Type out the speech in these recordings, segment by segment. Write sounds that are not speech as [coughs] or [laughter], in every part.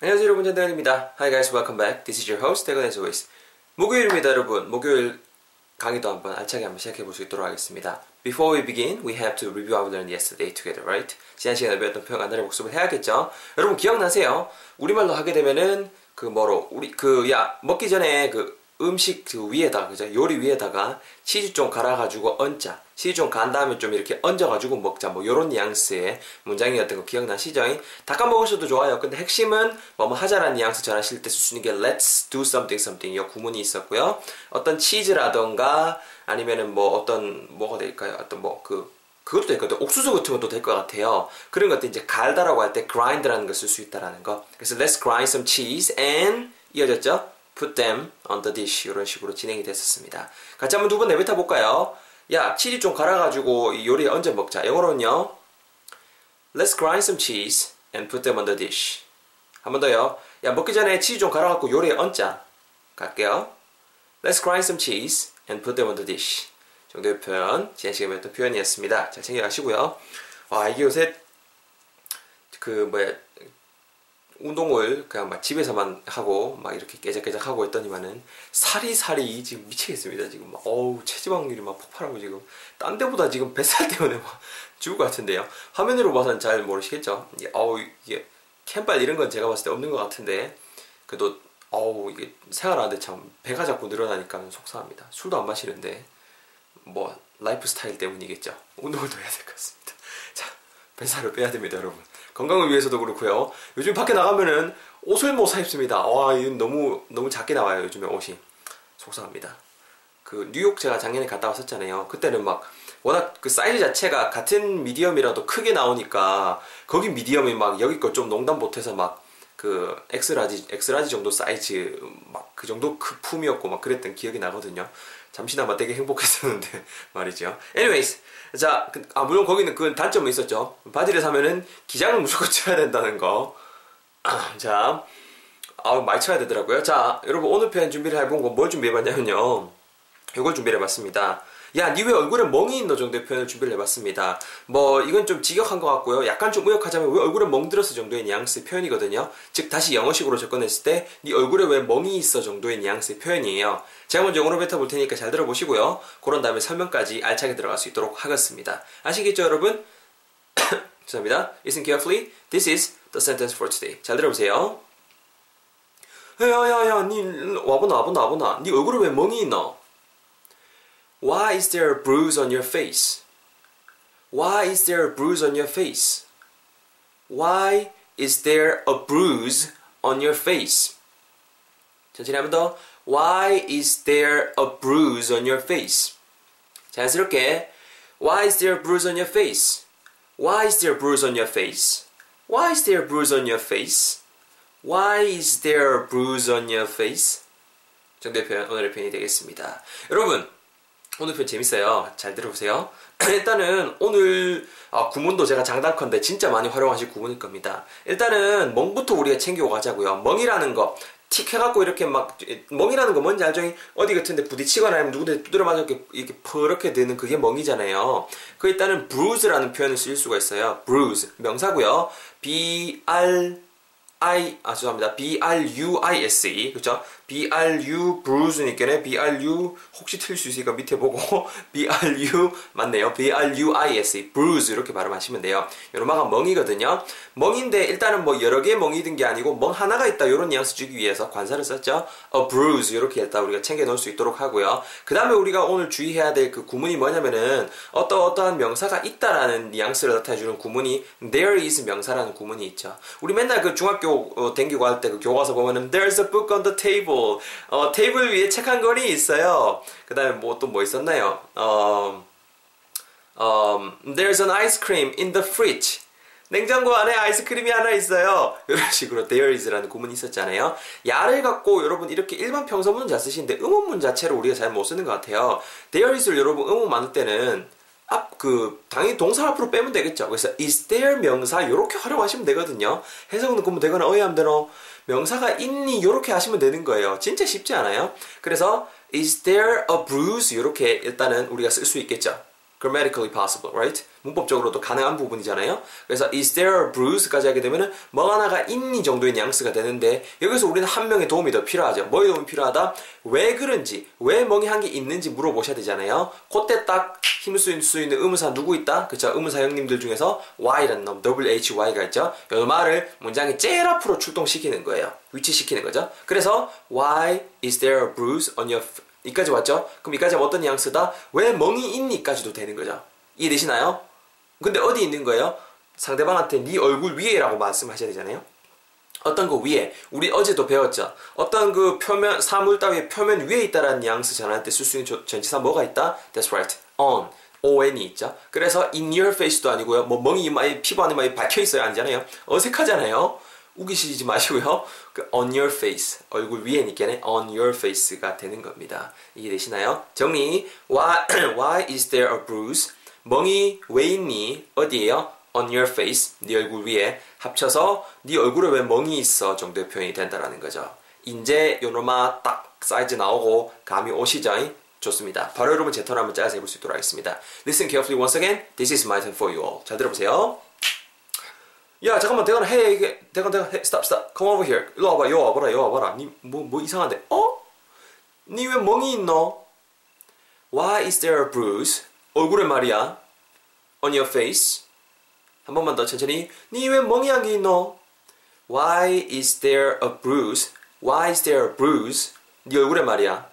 안녕하세요 여러분 전대건입니다. Hi guys, welcome back. This is your host, 대건 as always. 목요일입니다 여러분. 목요일 강의도 한번 알차게 한번 시작해 볼 수 있도록 하겠습니다. Before we begin, we have to review we learned yesterday together, right? 지난 시간에 배웠던 표현 간단히 복습을 해야겠죠? 여러분 기억나세요? 우리말로 하게 되면은 그 뭐로 우리 그 야 먹기 전에 그 음식 그 위에다가 그죠 요리 위에다가 치즈 좀 갈아가지고 얹자 치즈 좀 간 다음에 좀 이렇게 얹어가지고 먹자 뭐 요런 뉘앙스의 문장이었던 거 기억나시죠? 닦아 먹으셔도 좋아요 근데 핵심은 뭐뭐 하자라는 뉘앙스 전하실 때 있는 게 let's do something something 이 구문이 있었고요 어떤 치즈라던가 아니면은 뭐 어떤 뭐가 될까요? 어떤 뭐그 그것도 될 것 같아요. 옥수수 같은 것도 될 것 같아요. 그런 것들 이제 갈다라고 할 때 grind라는 걸 쓸 수 있다라는 거. 그래서 let's grind some cheese and 이어졌죠? Put them on the dish 이런 식으로 진행이 됐었습니다. 같이 한번 두 번 내뱉어 볼까요? 야 치즈 좀 갈아가지고 이 요리에 얹어 먹자. 영어로는요. Let's grind some cheese and put them on the dish. 한 번 더요. 야 먹기 전에 치즈 좀 갈아갖고 요리에 얹자. 갈게요. Let's grind some cheese and put them on the dish. 정도의 표현, 지난 시간에 배웠던 표현이었습니다. 잘 챙겨가시고요. 와, 이게 요새, 그, 뭐야, 운동을 그냥 막 집에서만 하고, 막 이렇게 깨작깨작 하고 했더니만은, 살이 살이 지금 미치겠습니다. 지금 막, 어우, 체지방률이 막 폭발하고 지금, 딴 데보다 지금 뱃살 때문에 막 [laughs] 죽을 것 같은데요. 화면으로 봐서는 잘 모르시겠죠? 어우, 이게, 캠빨 이런 건 제가 봤을 때 없는 것 같은데, 그래도, 어우, 이게 생활하는데 참, 배가 자꾸 늘어나니까 속상합니다. 술도 안 마시는데, 뭐 라이프 스타일 때문이겠죠. 운동을 더 해야 될 것 같습니다. [laughs] 자, 뱃살을 빼야 됩니다, 여러분. 건강을 위해서도 그렇고요. 요즘 밖에 나가면은 옷을 못 사 입습니다. 와, 이건 너무 너무 작게 나와요. 요즘에 옷이 속상합니다. 그 뉴욕 제가 작년에 갔다 왔었잖아요. 그때는 막 워낙 그 사이즈 자체가 같은 medium이라도 크게 나오니까 거기 medium이 막 여기 거 좀 농담 보태서 막 그 X-large X-large 정도 사이즈 막 그 정도 큰 품이었고 막 그랬던 기억이 나거든요. 잠시나마 되게 행복했었는데 [laughs] 말이죠. anyways 자, 그, 아 물론 거기는 그 단점은 있었죠. 바지를 사면은 기장을 무조건 [laughs] 쳐야 된다는 거. [clears throat] 자, 아 많이 쳐야 되더라고요. 자, 여러분 오늘 편 준비를 해본 거 뭘 준비해봤냐면요. 이걸 준비해봤습니다. 야, 니 왜 얼굴에 멍이 있노 정도의 표현을 준비를 해봤습니다. 뭐, 이건 좀 직역한 것 같고요. 약간 좀 의역하자면 왜 얼굴에 멍 들었어 정도의 뉘앙스의 표현이거든요. 즉, 다시 영어식으로 접근했을 때, 니 얼굴에 왜 멍이 있어 정도의 뉘앙스의 표현이에요. 제가 먼저 영어로 뱉어볼 테니까 잘 들어보시고요. 그런 다음에 설명까지 알차게 들어갈 수 있도록 하겠습니다. 아시겠죠, 여러분? [coughs] 죄송합니다. Listen carefully. This is the sentence for today. 잘 들어보세요. 야야야, 니 와보나 와보나 와보나. 니 얼굴에 왜 멍이 있노? Why is there a bruise on your face? Why is there a bruise on your face? Why is there a bruise on your face? 천천히 한번 더. Why is there a bruise on your face? 자연스럽게 Why is there a bruise on your face? Why is there a bruise on your face? Why is there a bruise on your face? Why is there a bruise on your face? 정도의 표현, 오늘의 표현이 되겠습니다. 여러분, 오늘 편 재밌어요. 잘 들어보세요. [clears throat] 일단은 오늘 아, 구문도 제가 장단컨대 진짜 많이 활용하실 구문일 겁니다. 일단은 멍부터 우리가 챙겨 가자고요. 멍이라는 거. 틱 해갖고 이렇게 막 멍이라는 거 뭔지 알죠? 어디 같은데 부딪히거나 아니면 누구한테 두드려 맞아 이렇게 이렇게 퍼렇게 되는 그게 멍이잖아요. 그 일단은 bruise라는 표현을 쓸 수가 있어요. bruise 명사고요. b r I 아 죄송합니다. B R U I S E 그렇죠? B R U bruise니까는 B R U 혹시 틀릴 수 있으니까 밑에 보고 [laughs] B R U 맞네요. E bruise 이렇게 발음하시면 돼요. 요로마가 멍이거든요. 멍인데 일단은 뭐 여러 개의 멍이 든 게 아니고 멍 하나가 있다 이런 뉘앙스 주기 위해서 관사를 썼죠. A bruise 이렇게 일단 우리가 챙겨 놓을 수 있도록 하고요. 그 다음에 우리가 오늘 주의해야 될 그 구문이 뭐냐면은 어떠 어떠한 명사가 있다라는 뉘앙스를 나타내주는 구문이 there is 명사라는 구문이 있죠. 우리 맨날 그 중학교 어, 댕기고 할 때 그 교과서 보면은 there's a book on the table 어, 테이블 위에 책 한 권이 있어요. 그 다음에 뭐 또뭐 있었나요? 어, 어, there's an ice cream in the fridge. 냉장고 안에 아이스크림이 하나 있어요. 이런 식으로 there is라는 구문이 있었잖아요. 야를 갖고 여러분 이렇게 일반 평서문은 잘 쓰시는데 의문문 자체를 우리가 잘 못 쓰는 것 같아요. there is를 여러분 의문 많을 때는 앞, 그, 당연히 동사 앞으로 빼면 되겠죠. 그래서 is there 명사 이렇게 활용하시면 되거든요. 해석은 그러면 되거나 어휘하면. 명사가 있니 이렇게 하시면 되는 거예요. 진짜 쉽지 않아요? 그래서 is there a bruise 이렇게 일단은 우리가 쓸 수 있겠죠. grammatically possible, right? 문법적으로도 가능한 부분이잖아요. 그래서 is there a bruise까지 하게 되면은 뭐 하나가 있니 정도의 뉘앙스가 되는데 여기서 우리는 한 명의 도움이 더 필요하죠. 뭐의 도움이 필요하다? 왜 그런지, 왜 멍이 한게 있는지 물어보셔야 되잖아요. 그때 딱 힘을 쓸수 있는 의문사 누구 있다? 그쵸? 의문사 형님들 중에서 Y라는 놈, WHY가 있죠. 이 말을 문장의 제일 앞으로 출동시키는 거예요. 위치시키는 거죠. 그래서 Why is there a bruise on your 이까지 왔죠? 그럼 이까지 어떤 뉘앙스다? 왜 멍이 있니까지도 되는 거죠. 이해되시나요? 근데 어디 있는 거예요? 상대방한테 네 얼굴 위에라고 말씀하셔야 되잖아요. 어떤 거 위에 우리 어제도 배웠죠. 어떤 그 표면 사물 따위의 표면 위에 있다라는 뉘앙스 전할 때 쓸 수 있는 전치사 뭐가 있다? That's right. on. on이 있죠. 그래서 in your face도 아니고요. 뭐 멍이 이마에 피부 안에 막 박혀 있어야 아니잖아요. 어색하잖아요. 우기시지 마시고요. 그 on your face 얼굴 위에니까는 on your face가 되는 겁니다. 이해되시나요? 정리. Why, [clears throat] why is there a bruise? 멍이 왜 있니? 어디에요? on your face, 네 얼굴 위에 합쳐서 네 얼굴에 왜 멍이 있어 정도의 표현이 된다라는 거죠. 이제 요놈아 딱 사이즈 나오고 감이 오시죠? 좋습니다. 바로 여러분 제 턴 한번 짜서 해볼 수 있도록 하겠습니다. Listen carefully once again. This is my turn for you all. 잘 들어보세요. 야 잠깐만 대건아 해 이게 대건 대건 해 stop stop come over here 일로 와봐 요 와봐라 요 와봐라 니뭐뭐 뭐 이상한데 어? 니 왜 멍이 있노? Why is there a bruise? 얼굴에 말이야 on your face 한 번만 더 천천히 니 왜 멍이 한 게 있노? Why is there a bruise? Why is there a bruise? 네 얼굴에 말이야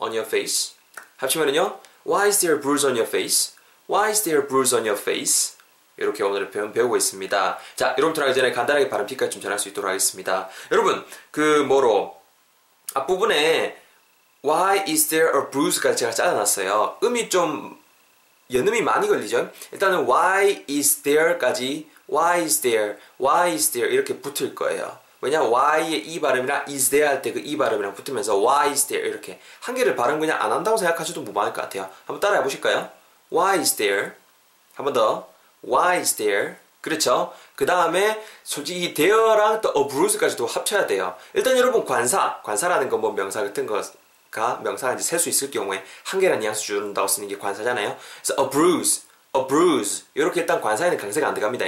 on your face 합치면은요 Why is there a bruise on your face? Why is there a bruise on your face? 이렇게 오늘 표현 배우고 있습니다. 자, 여러분들 하기 전에 간단하게 발음 팁까지 좀 전할 수 있도록 하겠습니다. 여러분, 그 뭐로 앞부분에 Why is there a bruise까지 제가 짜놨어요. 음이 좀 연음이 많이 걸리죠. 일단은 Why is there까지 Why is there, Why is there 이렇게 붙을 거예요. 왜냐 Y의 이 발음이랑 is there 할 때 그 이 발음이랑 붙으면서 Why is there 이렇게 한 개를 발음 그냥 안 한다고 생각하셔도 무방할 것 같아요. 한번 따라해 보실까요? Why is there? 한 번 더. Why is there? 그렇죠? 그 다음에 솔직히 이 there랑 또 bruise까지도 합쳐야 돼요. 일단 여러분 관사, 관사라는 건 뭐 명사 같은 거 가 이제 셀수 있을 경우에 한 개란 뉘앙스 준다고 쓰는 게 관사잖아요. 그래서 a bruise, a bruise 이렇게 일단 관사에는 강세가 안 들어갑니다.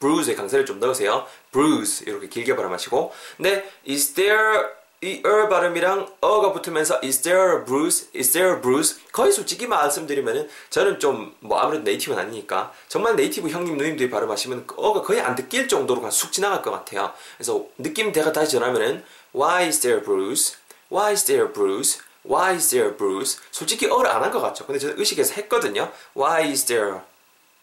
bruise에 강세를 좀 넣으세요. bruise 이렇게 길게 발음하시고 근데 is there 이 er 발음이랑 어가 붙으면서 is there a bruise? is there a bruise? 거의 솔직히 말씀드리면은 저는 좀 뭐 아무래도 네이티브는 아니니까 정말 네이티브 형님 누님들이 발음하시면 어가 거의 안 느낄 정도로 그냥 쑥 지나갈 것 같아요. 그래서 느낌 대가 다시 전하면은 why is there a bruise? Why is there bruise? why is there bruise? 솔직히 어를 안 한 것 같죠. 근데 저는 의식에서 했거든요. why is there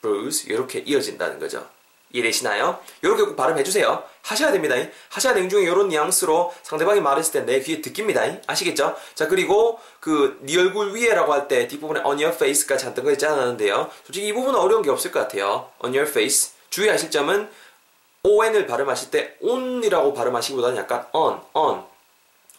bruise? 이렇게 이어진다는 거죠. 이해되시나요? 이렇게 꼭 발음해 주세요. 하셔야 됩니다. 하셔야 되는 중에 이런 뉘앙스로 상대방이 말했을 때 내 귀에 듣깁니다. 아시겠죠? 자, 그리고 그, 네 얼굴 위에라고 할 때 뒷부분에 on your face까지 한던 거 있지 않았는데요. 솔직히 이 부분은 어려운 게 없을 것 같아요. on your face. 주의하실 점은 on을 발음하실 때 on이라고 발음하시기보다는 약간 on, on.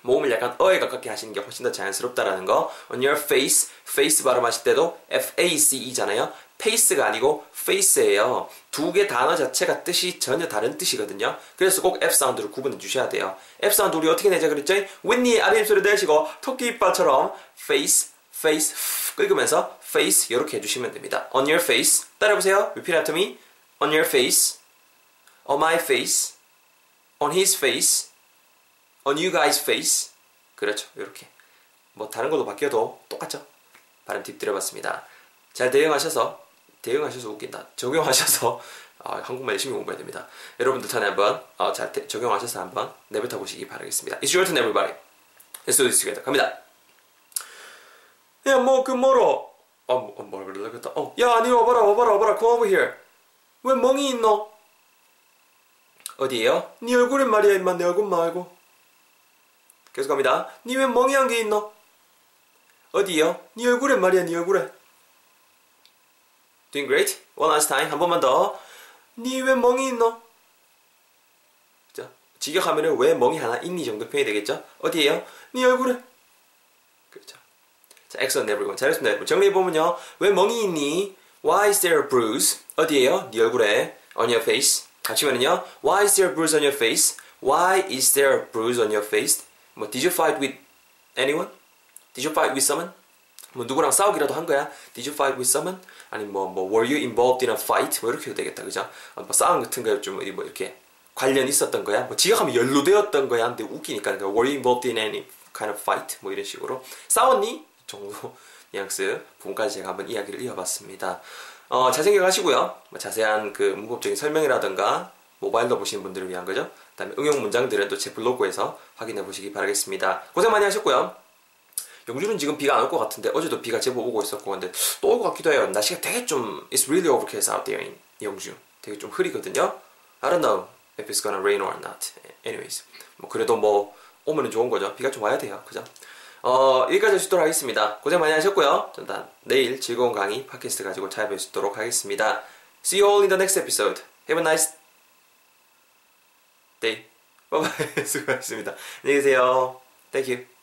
모음을 약간 어에 가깝게 하시는 게 훨씬 더 자연스럽다라는 거. on your face, face 발음하실 때도 F-A-C-E잖아요. pace가 아니고 face예요. 두 개 단어 자체가 뜻이 전혀 다른 뜻이거든요. 그래서 꼭 F sound를 구분해 주셔야 돼요. F sound 우리 어떻게 내자 그랬죠? 윗니 아래 입술을 대시고 토끼 이빨처럼 face, face 긁으면서 face 이렇게 해주시면 됩니다. On your face 따라해보세요. Repeat after me. On your face, on my face, on his face, on you guys face. 그렇죠. 이렇게 뭐 다른 걸로 바뀌어도 똑같죠. 발음 팁 드려봤습니다. 잘 대응하셔서 대응하셔서 웃긴다. 적용하셔서 어, 한국말 열심히 공부해야 됩니다. 여러분들 턴에 한번 어, 잘 대, 적용하셔서 한번 내뱉어 보시기 바라겠습니다. It's your turn, everybody. Let's do this together. 갑니다. 야, 뭐, 그, 뭐로? 어, 뭐, 뭐라 그러려겠다. 어, 야, 니 와봐라, 와봐라, 와봐라. Come over here. 왜 멍이 있노? 어디에요? 니 얼굴엔 말이야, 임마. 내 얼굴 말고. 계속 갑니다. 니 왜 멍이 한게 있노? 어디에요? 니 얼굴엔 말이야, 니 얼굴에. Doing great. One last time. 한 번만 더. 니 왜 멍이 있노? 자, 직역하면은 왜 멍이 하나 있니 정도 표현이 되겠죠? 어디에요? 니 얼굴에. 그렇죠. 자, excellent everyone. 잘했습니다, 여러분. 정리해보면요. 왜 멍이 있니? Why is there a bruise? 어디에요? 네 얼굴에. On your face. 같이면은요. Why is there a bruise on your face? Why is there a bruise on your face? 뭐, did you fight with anyone? Did you fight with someone? 뭐 누구랑 싸우기라도 한 거야? Did you fight with someone? 아니 뭐, 뭐 Were you involved in a fight? 뭐 이렇게 해도 되겠다 그죠? 어, 뭐 싸움 같은 거에 좀뭐 이렇게 관련 있었던 거야? 뭐 지각하면 연루되었던 거야? 근데 웃기니까 그러니까 Were you involved in any kind of fight? 뭐 이런 식으로 싸웠니? 정도 [laughs] 뉘앙스 부분까지 제가 한번 이야기를 이어봤습니다. 어, 잘 생각하시고요. 뭐 자세한 그 문법적인 설명이라든가 모바일로 보시는 분들을 위한 거죠. 그 다음에 응용 문장들은 또 제 블로그에서 확인해 보시기 바라겠습니다. 고생 많이 하셨고요. 영주는 지금 비가 안 올 것 같은데 어제도 비가 제법 오고 있었고 근데 또 올 것 같기도 해요. 날씨가 되게 좀 It's really overcast out there in 영주. 되게 좀 흐리거든요. I don't know if it's gonna rain or not. Anyways 뭐 그래도 뭐 오면은 좋은 거죠. 비가 좀 와야 돼요. 그죠? 어, 여기까지 하시도록 하겠습니다. 고생 많이 하셨고요. 전단 내일 즐거운 강의 팟캐스트 가지고 찾아뵐 수 있도록 하겠습니다. See you all in the next episode. Have a nice bye. 수고하셨습니다. 안녕히 계세요. Thank you.